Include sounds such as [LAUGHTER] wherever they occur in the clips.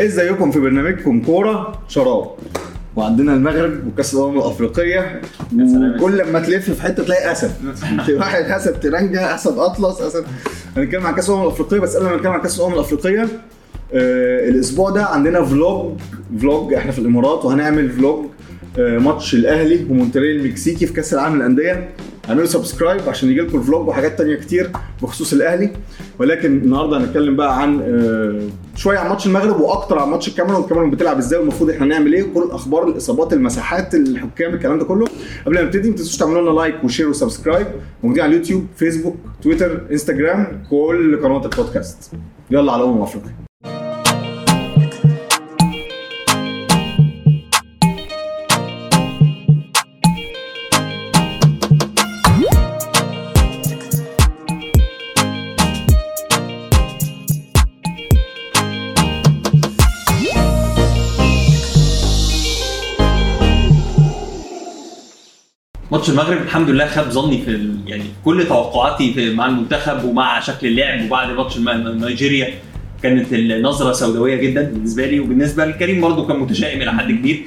ازيكم في برنامجكم كورة شراب. وعندنا المغرب وكأس الأمم الأفريقية. وكل ما تلف في حتة تلاقي أسد. في واحد أسد ترنجا أسد أطلس أسد. هنتكلم عن كأس الأمم الأفريقية بس قبل ما نتكلم عن كأس الأمم الأفريقية آه الأسبوع ده عندنا vlog vlog إحنا في الإمارات وهنعمل vlog آه ماتش الأهلي ومونتريال المكسيكي في كأس العالم للأندية. اعملوا subscribe عشان يجي لكم ال vlog وحاجات تانية كتير بخصوص الأهلي. ولكن النهارده هنتكلم بقى عن آه، شوية عن ماتش المغرب وأكتر عن ماتش الكاميرون. الكاميرون بتلعب إزاي والمفروض إحنا نعمل إيه؟ وكل الأخبار الإصابات المساحات الحكام الكلام ده كله. قبل ما نبتدي ما تنسوش تعملوا لنا like و share و subscribe. موجودين على اليوتيوب فيسبوك تويتر إنستجرام كل قنوات البودكاست. يلا على أمم أفريقيا. ماتش المغرب الحمد لله خاب ظني في ال... يعني كل توقعاتي في مع المنتخب ومع شكل اللعب وبعد ماتش نيجيريا كانت النظرة سوداوية جدا بالنسبة لي. وبالنسبة لكريم برضه كان متشائم إلى حد كبير.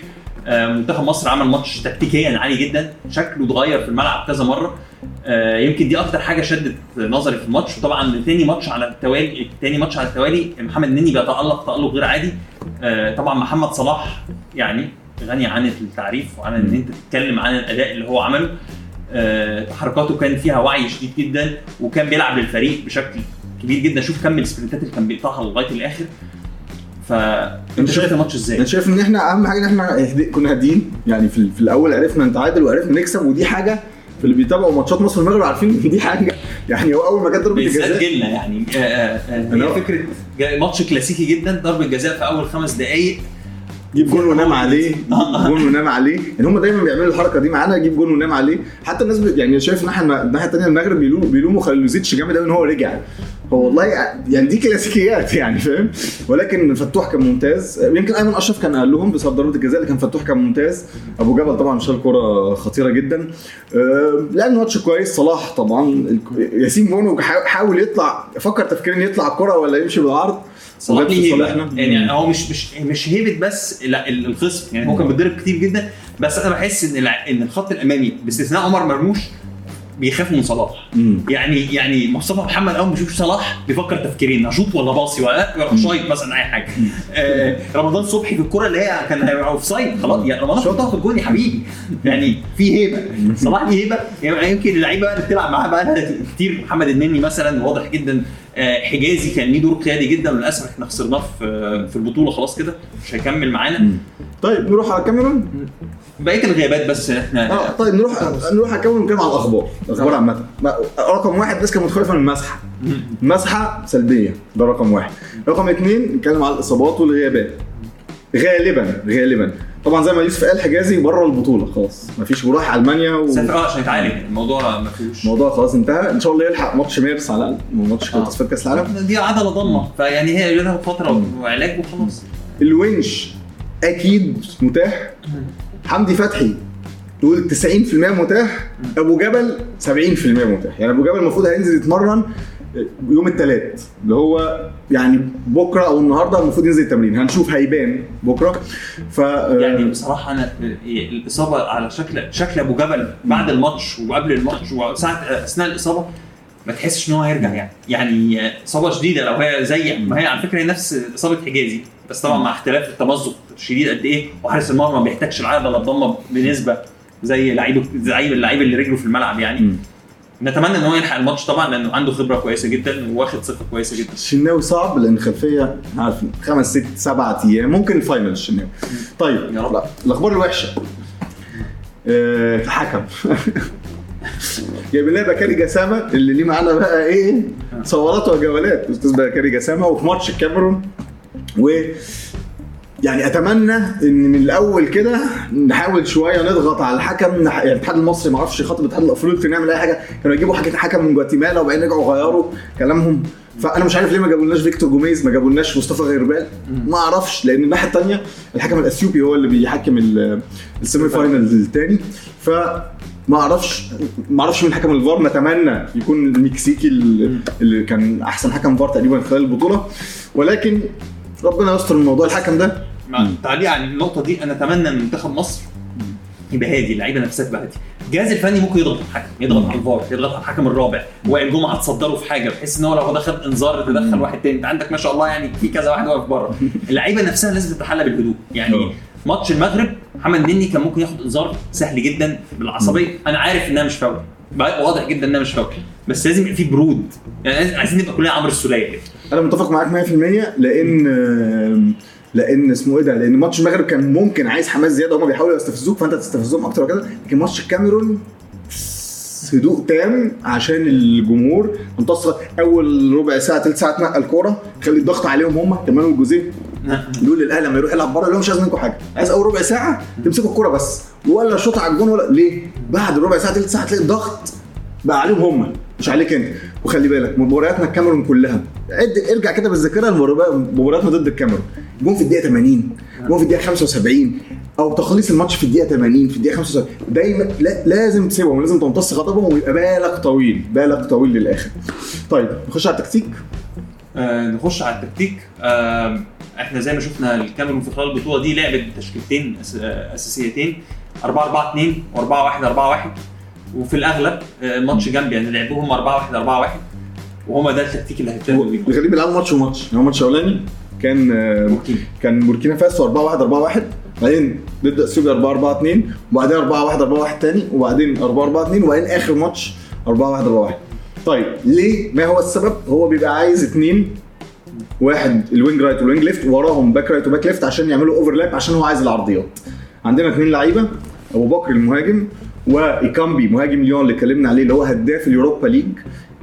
آه، منتخب مصر عمل ماتش تكتيكيا عالي جدا. شكله اتغير في الملعب كذا مرة. آه، يمكن دي أكتر حاجة شدت نظري في الماتش. وطبعا تاني ماتش على التوالي تاني ماتش على التوالي محمد نني بيتألق تألق غير عادي. آه، طبعا محمد صلاح يعني غني عن التعريف وعن إن أنت تتكلم عن الأداء اللي هو عمله. آه، تحركاته كان فيها وعي شديد جدا وكان بيلعب للفريق بشكل كبير جدا. شوف كم السبرنتات اللي كان بيقطعها لغاية الآخر. فانت شايف الماتش إزاي؟ أنا شايف إن إحنا أهم حاجة إن إحنا كنا هاديين يعني في, في الأول عرفنا نتعادل وعرفنا نكسب ودي حاجة في اللي بيتابعوا ماتشات مصر والمغرب عارفين إن دي حاجة. يعني هو أول ما جت ضربة الجزاء جيلنا يعني. آه، آه، آه، هي فكرة ماتش كلاسيكي جدا ضربة جزاء في أول خمس دقائق جيب جون ونام عليه. جيب جون ونام عليه. ان هم دايما بيعملوا الحركة دي معانا جيب جون ونام عليه. حتى الناس. يعني شايف الناحيه الناحية الثانية المغرب بيلوموا بيلوموا خليلوزيتش جامد قوي إن هو رجع. هو والله يعني دي كلاسيكيات يعني فاهم؟ ولكن فتوح كان ممتاز. يمكن أيمن أشرف كان قال لهم بسبب ضربة الجزاء لكن فتوح كان ممتاز. أبو جبل طبعا شال كرة خطيرة جدا. لعب ماتش كويس. صلاح طبعا ياسين بونو حا- حاول يطلع فكر تفكير ان يطلع الكره ولا يمشي بالعرض. صلاح ليه هيبه صلاح هنا. يعني هو مش مش مش هيبه بس لا ال- الخصم. يعني هو كان بيتضرب كتير جدا. بس أنا بحس إن إن الخط الأمامي باستثناء عمر مرموش بيخاف من صلاح. مم. يعني يعني مصطفى محمد أول ما بيشوف صلاح بيفكر تفكيرين اشوط ولا باصي ولا شايط مثلا أي حاجة. آه رمضان صبحي في الكرة اللي هي كان هيبقى offside خلاص يعني رمضان صبحي تاخد جول يا حبيبي. يعني في هيبة. صلاح ليه هيبة. يعني يمكن اللعيبة بقى اللي بتلعب معاه بقى كتير. محمد النني مثلا واضح جدا. حجازي كان ليه دور قيادي جدا وللأسف إحنا خسرناه في في البطولة خلاص كده مش هيكمل معانا. طيب نروح على الكاميرون بقية الغيابات بس إحنا آه طيب نروح نروح على الكاميرون ونتكلم على الأخبار. الأخبار عامة. رقم واحد الناس كانت متخوفه من المسحة. المسحه سلبية. ده رقم واحد. رقم اثنين نتكلم على الإصابات والغيابات. غالبا غالبا طبعا زي ما يوسف قال حجازي بره البطولة خلاص. مفيش وراح ألمانيا سافر آه عشان يتعالج. الموضوع ما فيهوش. والموضوع خلاص انتهى. إن شاء الله يلحق ماتش مارس على الأقل ماتش آه. تصفيات كأس العالم. دي عضله ضمة. فيعني هي لها فترة وعلاج وخلاص. الونش أكيد متاح. حمدي فتحي تقول 90% متاح. أبو جبل 70% متاح. يعني أبو جبل المفروض هينزل يتمرن يوم الثلاث اللي هو يعني بكرة أو النهارده المفروض ينزل التمرين. هنشوف هيبان بكرة. ف يعني بصراحة أنا الإصابة على شكل شكل أبو جبل بعد الماتش وقبل الماتش وساعه أثناء الإصابة ما تحسش إن هو هيرجع يعني. يعني إصابة شديدة لو هي زي ما هي على فكرة هي نفس إصابة حجازي بس طبعا مع اختلاف التمزق الشديد قد إيه وحارس المرمى ما بيحتاجش العضله الضمه بنسبة زي لعيب زي اللعيب اللي رجله في الملعب يعني. مم. نتمنى إن هو يلحق الماتش طبعا لأنه عنده خبرة كويسة جدا وواخد ثقة كويسة جدا. الشناوي صعب لأن خلفية عارف خمس ست سبعة أيام. ممكن ال final الشناوي طيب يا رب. لا، الأخبار الوحشة. آه، الحكم. [LAUGHS] جايب لنا بكاري جسامة اللي ليه معانا بقى إيه؟ صولات وجولات أستاذ بكاري جسامة وفي ماتش الكاميرون و يعني أتمنى إن من الأول كده نحاول شوية نضغط على الحكم يعني الاتحاد المصري ما أعرفش يخاطب الاتحاد الأفريقي نعمل أي حاجة كانوا يجيبوا حاجة حكم من جواتيمالا وبعدين رجعوا غيروا كلامهم. فأنا مش عارف ليه ما جابولناش فيكتور جوميز ما جابولناش مصطفى غيربال ما أعرفش لأن الناحية الثانية الحكم الإثيوبي هو اللي بيحكم ال- ال semi-final الثاني ف ما أعرفش ما أعرفش مين حكم الفار نتمنى يكون المكسيكي اللي كان أحسن حكم فار تقريبا خلال البطولة. ولكن ربنا يستر من موضوع الحكم ده. تعليق عن النقطة دي أنا أتمنى إن منتخب مصر يبقى هادي اللعيبة نفسها تبقى هادي الجهاز الفني ممكن يضغط على الحكم يضغط على الفار يضغط على الحكم الرابع. وائل جمعة تصدره في حاجة بحيث إن هو لو هو دخل إنذار تدخل واحد تاني. أنت عندك ما شاء الله يعني في كذا واحد واقف بره. [LAUGHS] اللعيبة نفسها لازم تتحلى بالهدوء. يعني. ماتش المغرب محمد نني كان ممكن ياخد إنذار سهل جدا بالعصبية. أنا عارف إنها مش فاول. واضح جدا إنها مش فاول. بس لازم يبقى في برود. يعني عايزين نبقى كلنا عمرو السولية. أنا متفق معاك 100% لأن لأن اسمه إيه ده لأن ماتش المغرب كان ممكن عايز حماس زيادة هما بيحاولوا يستفزوك فانت تستفزهم أكتر وكده لكن ماتش الكاميرون هدوء تام عشان الجمهور منتصر اول ربع ساعة ثلث ساعة تنقل الكورة خلي الضغط عليهم هم كمان والجوزيه دول الأهلي لما يروح يلعب بره لهم مش عايز منكم حاجة عايز أول ربع ساعة تمسكوا الكورة بس ولا شوط على الجون ولا ليه؟ بعد ربع ساعة ثلث ساعة تلاقي الضغط بقى عليهم هم مش عليك انت. وخلي بالك مبارياتنا الكاميرون كلها. ارجع كده بالذاكرة مبارياتنا ضد الكاميرون. جون في الدقيقة 80 جون في الدقيقة 75 أو تخليص الماتش في الدقيقة 80 في الدقيقة 75 دايما لا لازم تسيبهم لازم تمتص غضبهم ويبقى بالك طويل بالك طويل للآخر. طيب نخش على التكتيك؟ آه نخش على التكتيك. آه إحنا زي ما شفنا الكاميرون في خلال البطولة دي لعبت تشكيلتين آه، أساسيتين. 4 4 2 و4 1 4 1 وفي الأغلب آه، الماتش جنبي يعني لعبوهم 4 1 4 1 وهما ده التكتيك اللي هيبتدوا بيه الغريب بيلعبوا ماتش وماتش. يعني هو الماتش الاولاني كان آه، بوركينا. كان بوركينا فاسو 4 1 4 1 بعدين ضد اثيوبيا 4 4 2 وبعدين 4 1 4 1 تاني وبعدين 4 4 2 وبعدين آخر ماتش 4 1 4 1 طيب ليه؟ ما هو السبب؟ هو بيبقى عايز اثنين واحد ال wing right وال wing left وراهم back right و back left عشان يعملوا overlap عشان هو عايز العرضيات. عندنا اثنين لعيبة أبو بكر المهاجم وإيكامبي مهاجم ليون اللي اتكلمنا عليه اللي هو هداف ال Europa League.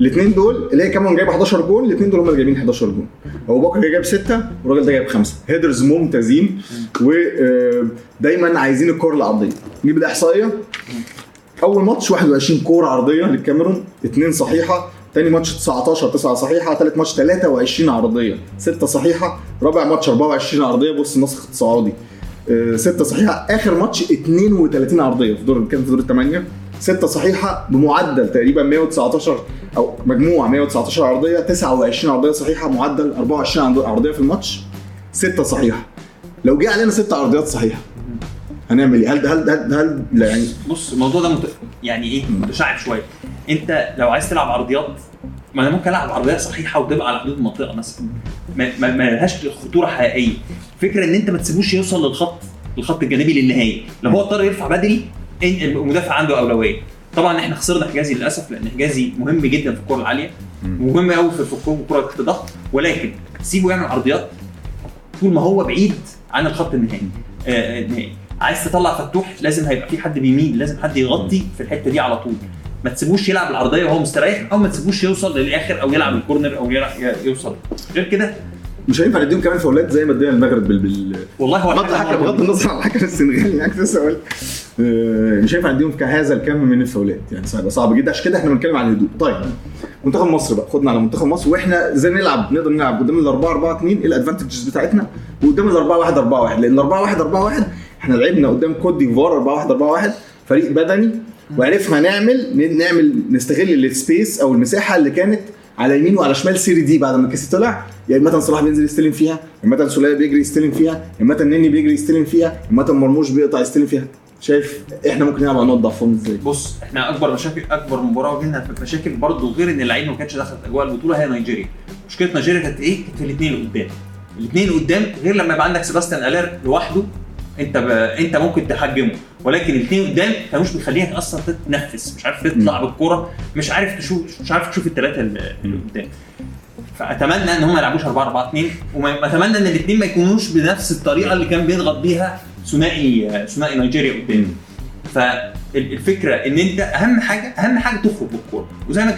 الاثنين دول اللي هي كمان جايب 11 جون الاثنين دول هم اللي جايبين 11 جون. أبو بكر جايب 6 والراجل ده جايب 5 headers ممتازين ودايما عايزين الكور العرضية. نجيب الإحصائية. أول ماتش 21 كورة عرضية للكاميرون اثنين صحيحة. تاني ماتش 19 9 صحيحة. ثالث ماتش 23 عرضية. 6 صحيحة. رابع ماتش 24 عرضية. بص نسخ تصاعدي 6 صحيحة. آخر ماتش 32 عرضية في دور كان في دور الثمانيه 6 صحيحة بمعدل تقريبا 119 أو مجموع 119 عرضية 29 عرضية صحيحة معدل 24 عرض- عرضيه في الماتش. 6 صحيحة. لو جه علينا 6 عرضيات صحيحة هنعمل إيه؟ هل هل هل, هل لا يعني. بص الموضوع ده مت... يعني إيه؟ متشعب شوية. أنت لو عايز تلعب عرضيات ما أنا ممكن ألعب عرضية صحيحة وتبقى على حدود المنطقة مثلا. ما, ما, ما لهاش خطورة حقيقية. فكرة إن أنت ما تسيبوش يوصل للخط الخط الجانبي للنهائي لو هو اضطر يرفع بدري المدافع عنده أولوية. طبعا إحنا خسرنا حجازي للأسف لأن حجازي مهم جدا في الكرة العالية ومهم قوي في الكرة تحت ضغط ولكن سيبه يعمل عرضيات طول ما هو بعيد عن الخط النهائي. آه، النهائي. عايز تطلع فتوح لازم هيبقى في حد بيميل لازم حد يغطي في الحتة دي على طول. ما تسيبوش يلعب العرضية وهو مستريح أو ما تسيبوش يوصل للآخر أو يلعب الكورنر أو يلعب يوصل. غير كده مش هينفع نديهم كمان فاولات زي ما ادينا المغرب بال, بال... والله هو بغض الحكم بغض النظر عن الحكم السنغالي يعني أقول آه، مش هينفع نديهم كهذا الكم من الفاولات يعني هيبقى صعب جدا. عشان كده إحنا بنتكلم عن الهدوء. طيب منتخب مصر بقى. خدنا على منتخب مصر. وإحنا إزاي نلعب نقدر نلعب قدام ال 4 4 2 إيه ال advantages بتاعتنا؟ وقدام ال 4 1 4 1 لأن ال 4 1 4 1 إحنا لعبنا قدام كوت ديفوار 4 1 4 1 فريق بدني. وعرفنا نعمل ن- نعمل نستغل ال space أو المساحة اللي كانت على يمين وعلى شمال سيري دي بعد ما كيسي طلع. يا إما صلاح بينزل يستلم فيها يا اما السولية بيجري يستلم فيها يا اما النني بيجري يستلم فيها يا اما مرموش بيقطع يستلم فيها. شايف إحنا ممكن نلعب على نقط ضعفهم إزاي؟ بص إحنا أكبر مشاكل أكبر مباراة واجهنا في مشاكل برضه غير إن اللعيبة ما كانتش دخلت أجواء البطولة هي نيجيريا. مشكلة نيجيريا كانت إيه؟ كانت في الاثنين اللي قدام. الاثنين قدام غير لما يبقى عندك سيباستيان هالير لوحده أنت ب... أنت ممكن تحجمه. ولكن الاثنين قدام كانوش بيخليك أصلا تتنفس. مش عارف تطلع بالكوره مش عارف تشوف مش عارف تشوف الثلاثه اللي قدام. فأتمنى إن هم ما يلعبوش 4 4 2 واتمنى إن الاثنين ما يكونوش بنفس الطريقة اللي كان بيضغط بيها ثنائي ثنائي نيجيريا قدام. فالفكرة إن أنت أهم حاجة أهم حاجة تخرج بالكوره وزي ما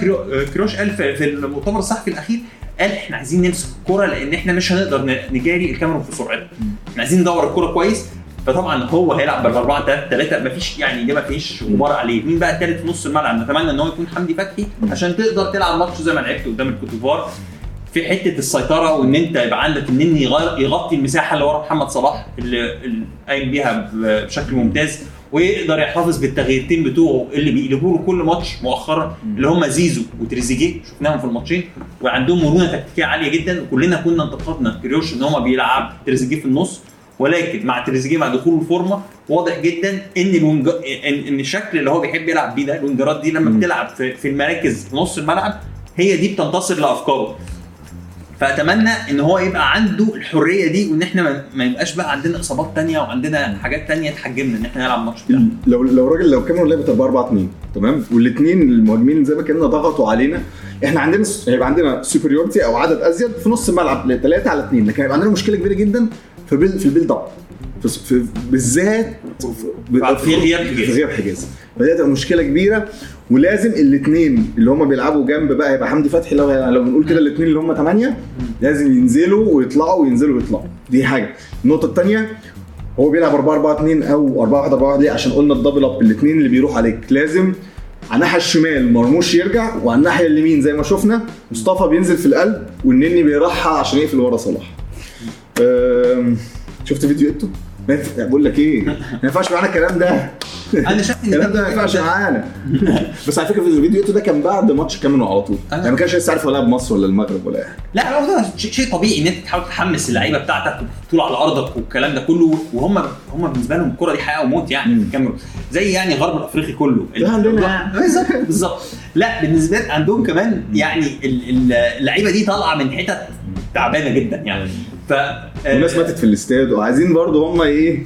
كروش قال في المؤتمر الصحفي الأخير قال إحنا عايزين نمسك الكورة لأن إحنا مش هنقدر نجاري الكاميرون في سرعتها. إحنا عايزين ندور الكورة كويس. فطبعا هو هيلعب بال 4 3 3 مفيش يعني دي مفيش غبار عليه. مين بقى الثالث في نص الملعب؟ نتمنى إن هو يكون حمدي فتحي عشان تقدر تلعب ماتش زي ما لعبت قدام الكوت ديفوار في حتة السيطرة وإن أنت يبقى عندك النني يغطي المساحة اللي ورا محمد صلاح اللي قايم بيها بشكل ممتاز ويقدر يحتفظ بالتغييرتين بتوعه اللي بيقلبوا له كل ماتش مؤخرا اللي هم زيزو وتريزيجيه. شفناهم في الماتشين. وعندهم مرونة تكتيكية عالية جدا. وكلنا كنا انتقدنا كريوش إن هو بيلعب تريزيجيه في النص. ولكن مع تريزيجيه مع دخول الفورمة واضح جدا إن ال wing... ان الشكل اللي هو بيحب يلعب بيه ده الونجرات دي لما بتلعب في, في المراكز في نص الملعب هي دي بتنتصر لأفكاره. فأتمنى إن هو يبقى عنده الحرية دي وإن إحنا ما- ما يبقاش بقى عندنا إصابات تانية وعندنا حاجات تانية تحجمنا إن إحنا نلعب ماتش بتاعنا لو لو راجل لو كاميرون لعبت 4 4 2 تمام؟ والاثنين المهاجمين زي ما كنا ضغطوا علينا إحنا عندنا هيبقى عندنا superiority أو عدد أزيد في نص الملعب 3 على 2 لكن هيبقى عندنا مشكلة كبيرة جدا في بال في ال build up. بالذات في- غياب حجازي. في غياب حجازي فدي هتبقى مشكلة كبيرة. ولازم الاثنين اللي هم بيلعبوا جنب بقى هيبقى حمدي فتحي لو لو بنقول كده الاثنين اللي هم 8 لازم ينزلوا ويطلعوا وينزلوا ويطلعوا. دي حاجة. النقطة الثانية هو بيلعب 4 4 2 أو 4 1 4 1 ليه؟ عشان قلنا الدبل أب الاثنين اللي بيروح عليك. لازم على الناحية الشمال مرموش يرجع وعلى الناحية اليمين زي ما شفنا مصطفى بينزل في القلب والنني بيرحى عشان يقفل ورا صلاح. شفت فيديو ايتو ما ينفع- بقول لك إيه ما ينفعش معانا الكلام ده. أنا شايف إن الكلام ده ما ينفعش معانا. بس على فكرة في الفيديو ايتو ده كان بعد ماتش كاميرون على طول. يعني ما كانش لسه عارف ولا مصر ولا المغرب ولا اي حاجة لا هو ده شيء طبيعي إن أنت تحاول تحمس اللعيبة بتاعتك وتطول على أرضك والكلام ده كله وهم هم بالنسبة لهم الكره دي حياة وموت يعني مم. الكاميرون. زي يعني الغرب الأفريقي كله. بالظبط. بالظبط. لا بالنسبة لي عندهم كمان يعني ال- ال- اللعيبة دي طالعة من حتت تعبانة جدا يعني. ف والناس ماتت في الاستاد وعايزين برضه هم إيه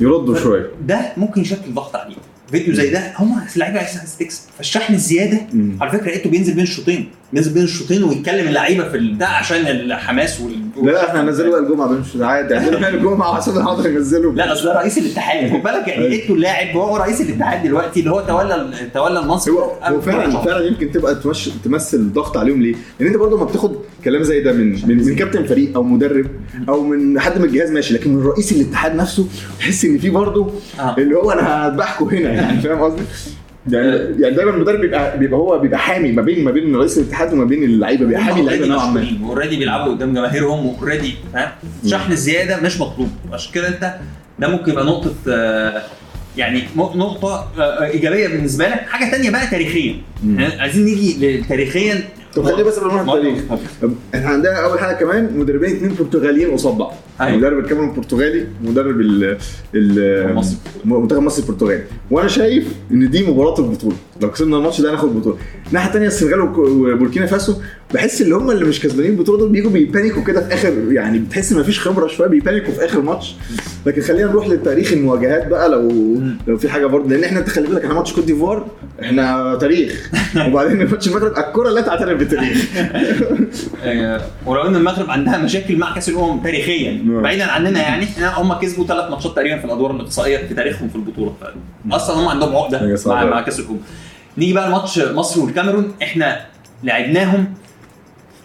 يردوا شوية. ده ممكن يشكل ضغط عليهم. فيديو زي ده هم اللعيبه عايزه تكسب فالشحن الزياده مم. على فكرة لقيته بينزل بين الشوطين بينزل بين الشوطين ويتكلم اللعيبة في البتاع عشان الحماس وال... لا لا إحنا هننزله بقى الجمعة مش عادي اعملوا بقى الجمعة عشان حاضر ننزله لا أصل ده رئيس الاتحاد. خد بالك يعني لقيته اللاعب هو رئيس الاتحاد دلوقتي اللي هو تولى تولى المنصب هو فعلا فعلا يمكن تبقى تمثل ضغط عليهم ليه؟ لأن أنت برضه ما بتاخد كلام زي ده من من, من كابتن فريق أو مدرب أو من حد من الجهاز ماشي لكن من رئيس الاتحاد نفسه تحس إن في برضه آه. اللي هو أنا هذبحكم هنا يعني فاهم قصدي؟ يعني يعني دايما المدرب بيبقى بيبقى هو بيبقى حامي ما بين ما بين رئيس الاتحاد وما بين اللعيبة بيبقى حامي اللعيبة نوعا ما. already بيلعبوا قدام جماهيرهم و already فاهم؟ شحن الزياده مش مطلوب. عشان كده أنت ده ممكن يبقى نقطة آه، يعني آه، إيجابية بالنسبة لك. حاجة تانية بقى تاريخيا. يعني عايزين نيجي تاريخيا طب خلينا بس قبل ما نروح التاريخ إحنا عندنا أول حاجة كمان مدربين اثنين برتغاليين قصاد بعض. أيوة. مدرب الكاميرون البرتغالي ومدرب ال ال مصر. منتخب مصر البرتغالي. وأنا شايف إن دي مباراة البطولة. لو كسبنا الماتش ده هناخد البطولة. الناحيه الثانية السنغال وبوركينا فاسو بحس اللي هم اللي مش كسبانين البطولة دول بيجوا بيبانيكوا كده في آخر يعني بتحس إن مفيش خبرة شوية بيبانيكوا في آخر ماتش. لكن خلينا نروح للتاريخ المواجهات بقى لو لو في حاجة برضه. لأن إحنا أنت خلي بالك إحنا ماتش كوت ديفوار إحنا تاريخ. [LAUGHS] وبعدين ماتش المغرب الكرة لا تعترف بالتاريخ [LAUGHS] آه، ولو إن المغرب عندها مشاكل مع كأس الأمم تاريخيا. بعيدا عننا يعني إحنا هم كسبوا ثلاث ماتشات تقريبا في الأدوار الاقصائيه في تاريخهم في البطولة. ف- أصلا هم عندهم عقدة. مع, مع كاس الأمم. نيجي بقى لماتش مصر والكاميرون. إحنا لعبناهم.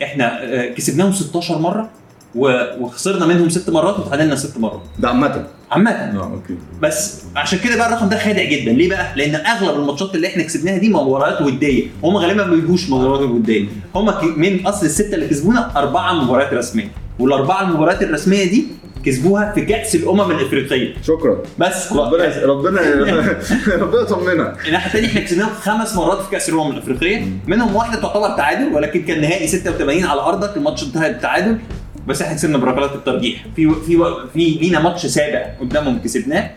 إحنا آه، كسبناهم 16 مرة وخسرنا منهم ست مرات وتعادلنا ست مرات. ده عامة. عامة. آه أوكي. بس عشان كده بقى الرقم ده خادع جدا. ليه بقى؟ لأن أغلب الماتشات اللي إحنا كسبناها دي مباريات ودية. هم غالبا ما بيجوش مباريات ودية. هم من أصل الستة اللي كسبونا أربعة مباريات رسمية. والأربعة المباريات الرسمية دي كسبوها في كأس الأمم الإفريقية. شكرا. بس. ربنا [LAUGHS] ربنا [LAUGHS] ربنا يطمنا [LAUGHS] الناحية الثانية إحنا كسبناهم خمس مرات في كأس الأمم الإفريقية. منهم واحدة تعتبر تعادل ولكن كان نهائي 86 على أرضك الماتش انتهى بالتعادل بس إحنا كسبنا بركلات الترجيح. في في في لينا ماتش سابع قدامهم كسبناه.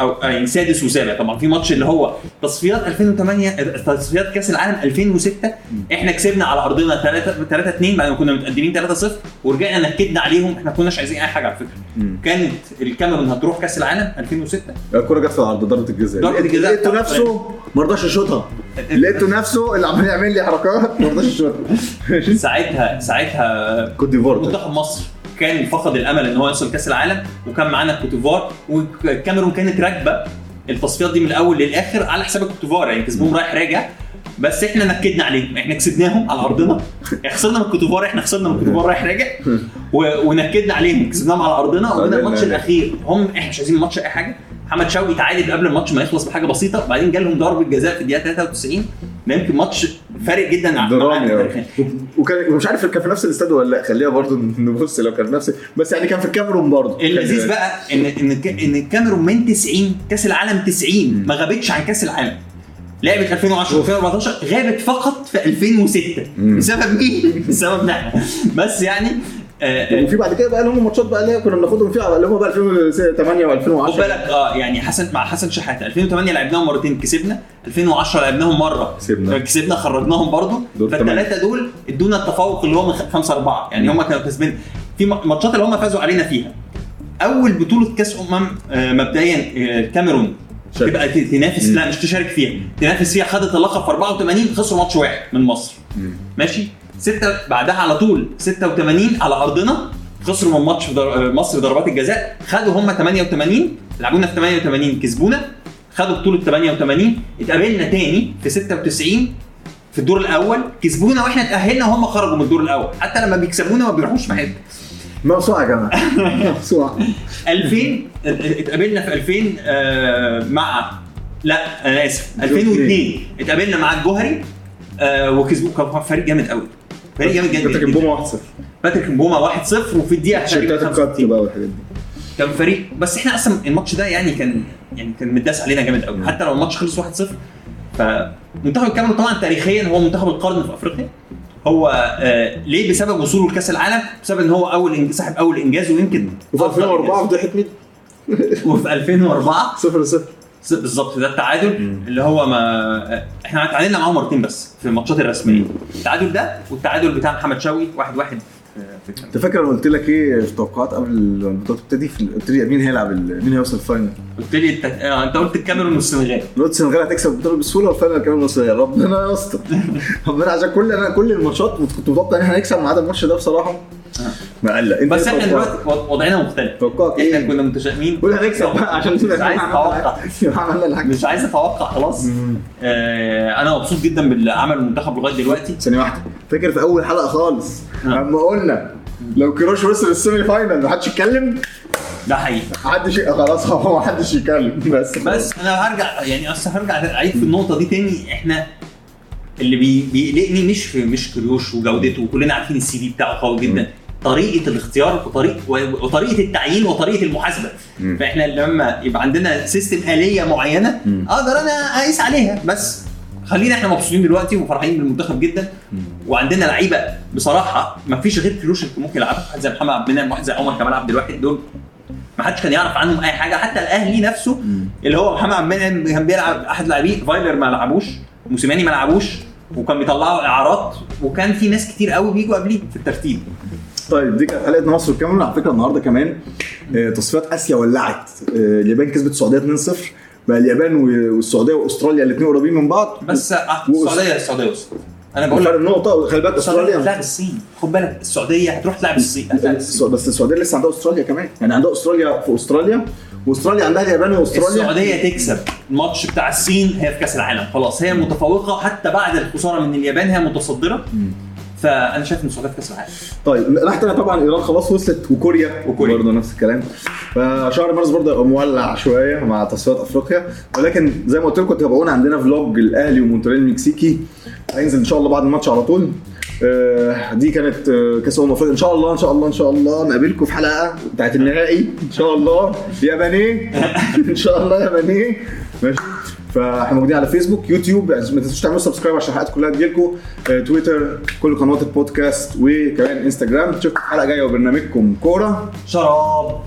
أو يعني سادس وسابع. طبعا في ماتش اللي هو تصفيات 2008 تصفيات كأس العالم 2006 إحنا كسبنا على أرضنا 3 3 2 بعد ما كنا متقدمين 3 0 ورجعنا نكدنا عليهم. إحنا ما كناش عايزين أي حاجة على فكرة. كانت الكاميرون هتروح كأس العالم 2006 الكرة جت في العرض ضربة الجزاء. ضربة الجزاء. لقيته نفسه ما رضاش يشوطها. لقيته نفسه اللي عمال يعمل لي حركات ما رضاش يشوطها. ساعتها ساعتها كوت ديفوار منتخب مصر كان فقد الامل ان هو يوصل كاس العالم وكان معانا كوت ديفوار والكاميرون كانت راكبة. التصفيات دي من الأول للآخر على حساب الكوت ديفوار يعني كسبهم رايح راجع. بس إحنا نكدنا عليهم إحنا كسبناهم على أرضنا. خسرنا من الكوت ديفوار إحنا خسرنا من الكوت ديفوار رايح راجع. و- ونكدنا عليهم كسبناهم على أرضنا. وجينا الماتش الأخير هم إحنا مش عايزين الماتش أي حاجة. محمد شوقي تعادل قبل الماتش ما يخلص بحاجة بسيطة. وبعدين جالهم ضربه جزاء في الدقيقة 93 ده يمكن ماتش فارق جدا عن درامي. تاريخياً. وكان مش عارف كان في نفس الاستاد ولا لا خليها برضه نبص لو كان في نفس بس يعني كان في الكاميرون برضه اللذيذ بقى ان إن إن الكاميرون من 90 كأس العالم 90 ما غابتش عن كأس العالم لعبت 2010 2014 غابت فقط في 2006 مم. بسبب مين؟ [LAUGHS] بسببنا إحنا بس يعني آه، آه، وفي بعد كده بقى لهم ماتشات بقى اللي كنا بناخدهم فيها اللي هم بقى 2008 خد و2010 بالك آه يعني حسن مع حسن شحاته 2008 لعبناهم مرتين كسبنا. 2010 لعبناهم مرة. كسبنا. كسبنا خرجناهم دول فالثلاثه دول ادونا التفوق اللي هو من 5 4 يعني هم كانوا كسبين في ماتشات اللي هم فازوا علينا فيها. أول بطولة كأس أمم آه، مبدئيا آه، الكاميرون شارك. تبقى تنافس. لا مش تشارك فيها. تنافس فيها خدت اللقب في 84 خسروا ماتش واحد من مصر. ماشي؟ ستة بعدها على طول 86 على أرضنا. خسروا من ماتش في در... مصر ضربات الجزاء. خدوا هم 88 لعبونا في 88 كسبونا. خدوا بطولة 88 اتقابلنا تاني في 96 في الدور الأول. كسبونا وإحنا اتأهلنا وهم خرجوا من الدور الأول. حتى لما بيكسبونا ما بيروحوش في حتة موسوعه يا جماعة. [LAUGHS] موسوعه 2000 اتقابلنا في 2000 آه، مع لا أنا آسف. 2002 اتقابلنا مع الجوهري آه، وكسبوا كان فريق جامد قوي. فريق جامد جدا. كنت بوما 1-0 باتريك مبوما 1-0 وفي الدقيقة شيرتات تقريبا الكات 65 بقى والحاجات دي. كان فريق بس إحنا أصلا الماتش ده يعني كان يعني كان متداس علينا جامد قوي. حتى لو الماتش خلص 1-0 فمنتخب الكاميرون طبعا تاريخيا هو منتخب القرن في أفريقيا. هو آه ليه؟ بسبب وصوله لكأس العالم بسبب إن هو أول صاحب أول إنجاز ويمكن وفي أفضل 2004 فضيحه مين؟ وفي 2004 0 0 س- بالظبط ده التعادل اللي هو ما إحنا تعادلنا معاهم مرتين بس في الماتشات الرسمية. التعادل ده والتعادل بتاع محمد شوقي واحد واحد. الكاميرون. انت فاكر أنا قلت لك إيه في توقعات قبل البطوله تبتدي في قلت لي مين هيلعب مين هيوصل ال final؟ قلت لي انت آه، انت قلت الكاميرون والسنغال. قلت السنغال هتكسب البطولة بسهولة وال final كمان مصرية. ربنا يستر. [LAUGHS] ربنا عشان كل أنا كل الماتشات كنت متوقع إن إحنا هنكسب ما عدا الماتش ده بصراحة. مقلق. بس إحنا؟ دلوقتي وض- وضعنا مختلف. توقعك إحنا إيه؟ كنا متشائمين. قول هنكسب بقى عشان مش عايز أتوقع. مش عايز أتوقع خلاص. آه أنا مبسوط جدا باللي عمله المنتخب لغاية دلوقتي. ثانية واحدة. فاكر في أول حلقة خالص آه. لما قلنا لو كيروش وصل ال semi-final محدش يتكلم؟ ده حقيقي. محدش خلاص هو محدش يتكلم. بس. بس أنا هرجع يعني أصل هرجع أعيد في النقطة دي تاني. إحنا اللي بي بيقلقني مش في مش كيروش وجودته. وكلنا عارفين ال CV بتاعه قوي جدا. طريقة الاختيار وطريقه وطريقة التعيين وطريقة المحاسبة. مم. فإحنا لما يبقى عندنا system آلية معينة. أقدر أنا أقيس عليها. بس خلينا إحنا مبسوطين دلوقتي وفرحانين بالمنتخب جدا. وعندنا لعيبة بصراحة ما فيش غير اللي ممكن يلعبها. واحد زي محمد عبد المنعم واحد زي عمر كمال عبد الواحد دول ما حدش كان يعرف عنهم أي حاجة. حتى الأهلي نفسه اللي هو محمد عبد المنعم كان بيلعب احتياطي. فايلر ما لعبوش موسيماني ما لعبوش وكان بيطلعوا إعارات وكان في ناس كتير قوي بيجوا قبليه في الترتيب. طيب دي كانت حلقة مصر والكاميرون على فكرة النهارده كمان آه، تصفيات آسيا ولعت. آه، اليابان كسبت السعودية 2-0 بقى اليابان والسعودية وأستراليا الاثنين قريبين من بعض. بس آه، و- السعودية السعودية وصلت أنا بقول لك النقطه خلي بالك أستراليا هتلاعب الصين. خد بالك السعودية هتروح تلعب الصين. بس السعودية لسه عندها أستراليا كمان. يعني عندها أستراليا في أستراليا وأستراليا عندها اليابان وأستراليا. السعودية تكسب الماتش بتاع الصين هي في كأس العالم. خلاص هي متفوقة حتى بعد الخسارة من اليابان هي متصدرة. فأنا شايف إن السعوديه في كأس العالم. طيب تانية طبعا إيران خلاص وصلت. وكوريا. وكوريا. برضه نفس الكلام. فشهر مارس برضه هيبقى مولع شوية مع تصفيات أفريقيا. ولكن زي ما قلت لكم تابعونا عندنا vlog الأهلي ومونتيري المكسيكي. هينزل إن شاء الله بعد الماتش على طول. آه، دي كانت آه، كأس امم افريقيا إن شاء الله إن شاء الله إن شاء الله نقابلكم في حلقة بتاعت النهائي. إن شاء الله. ياباني [LAUGHS] إن شاء الله ياباني ماشي. فاحنا موجودين على فيسبوك يوتيوب يعني ما تنسوش تعملوا subscribe عشان الحلقات كلها تجيلكم آه، تويتر كل قنوات البودكاست وكمان انستجرام نشوفكم في حلقة جاية وبرنامجكم كورة. شراب.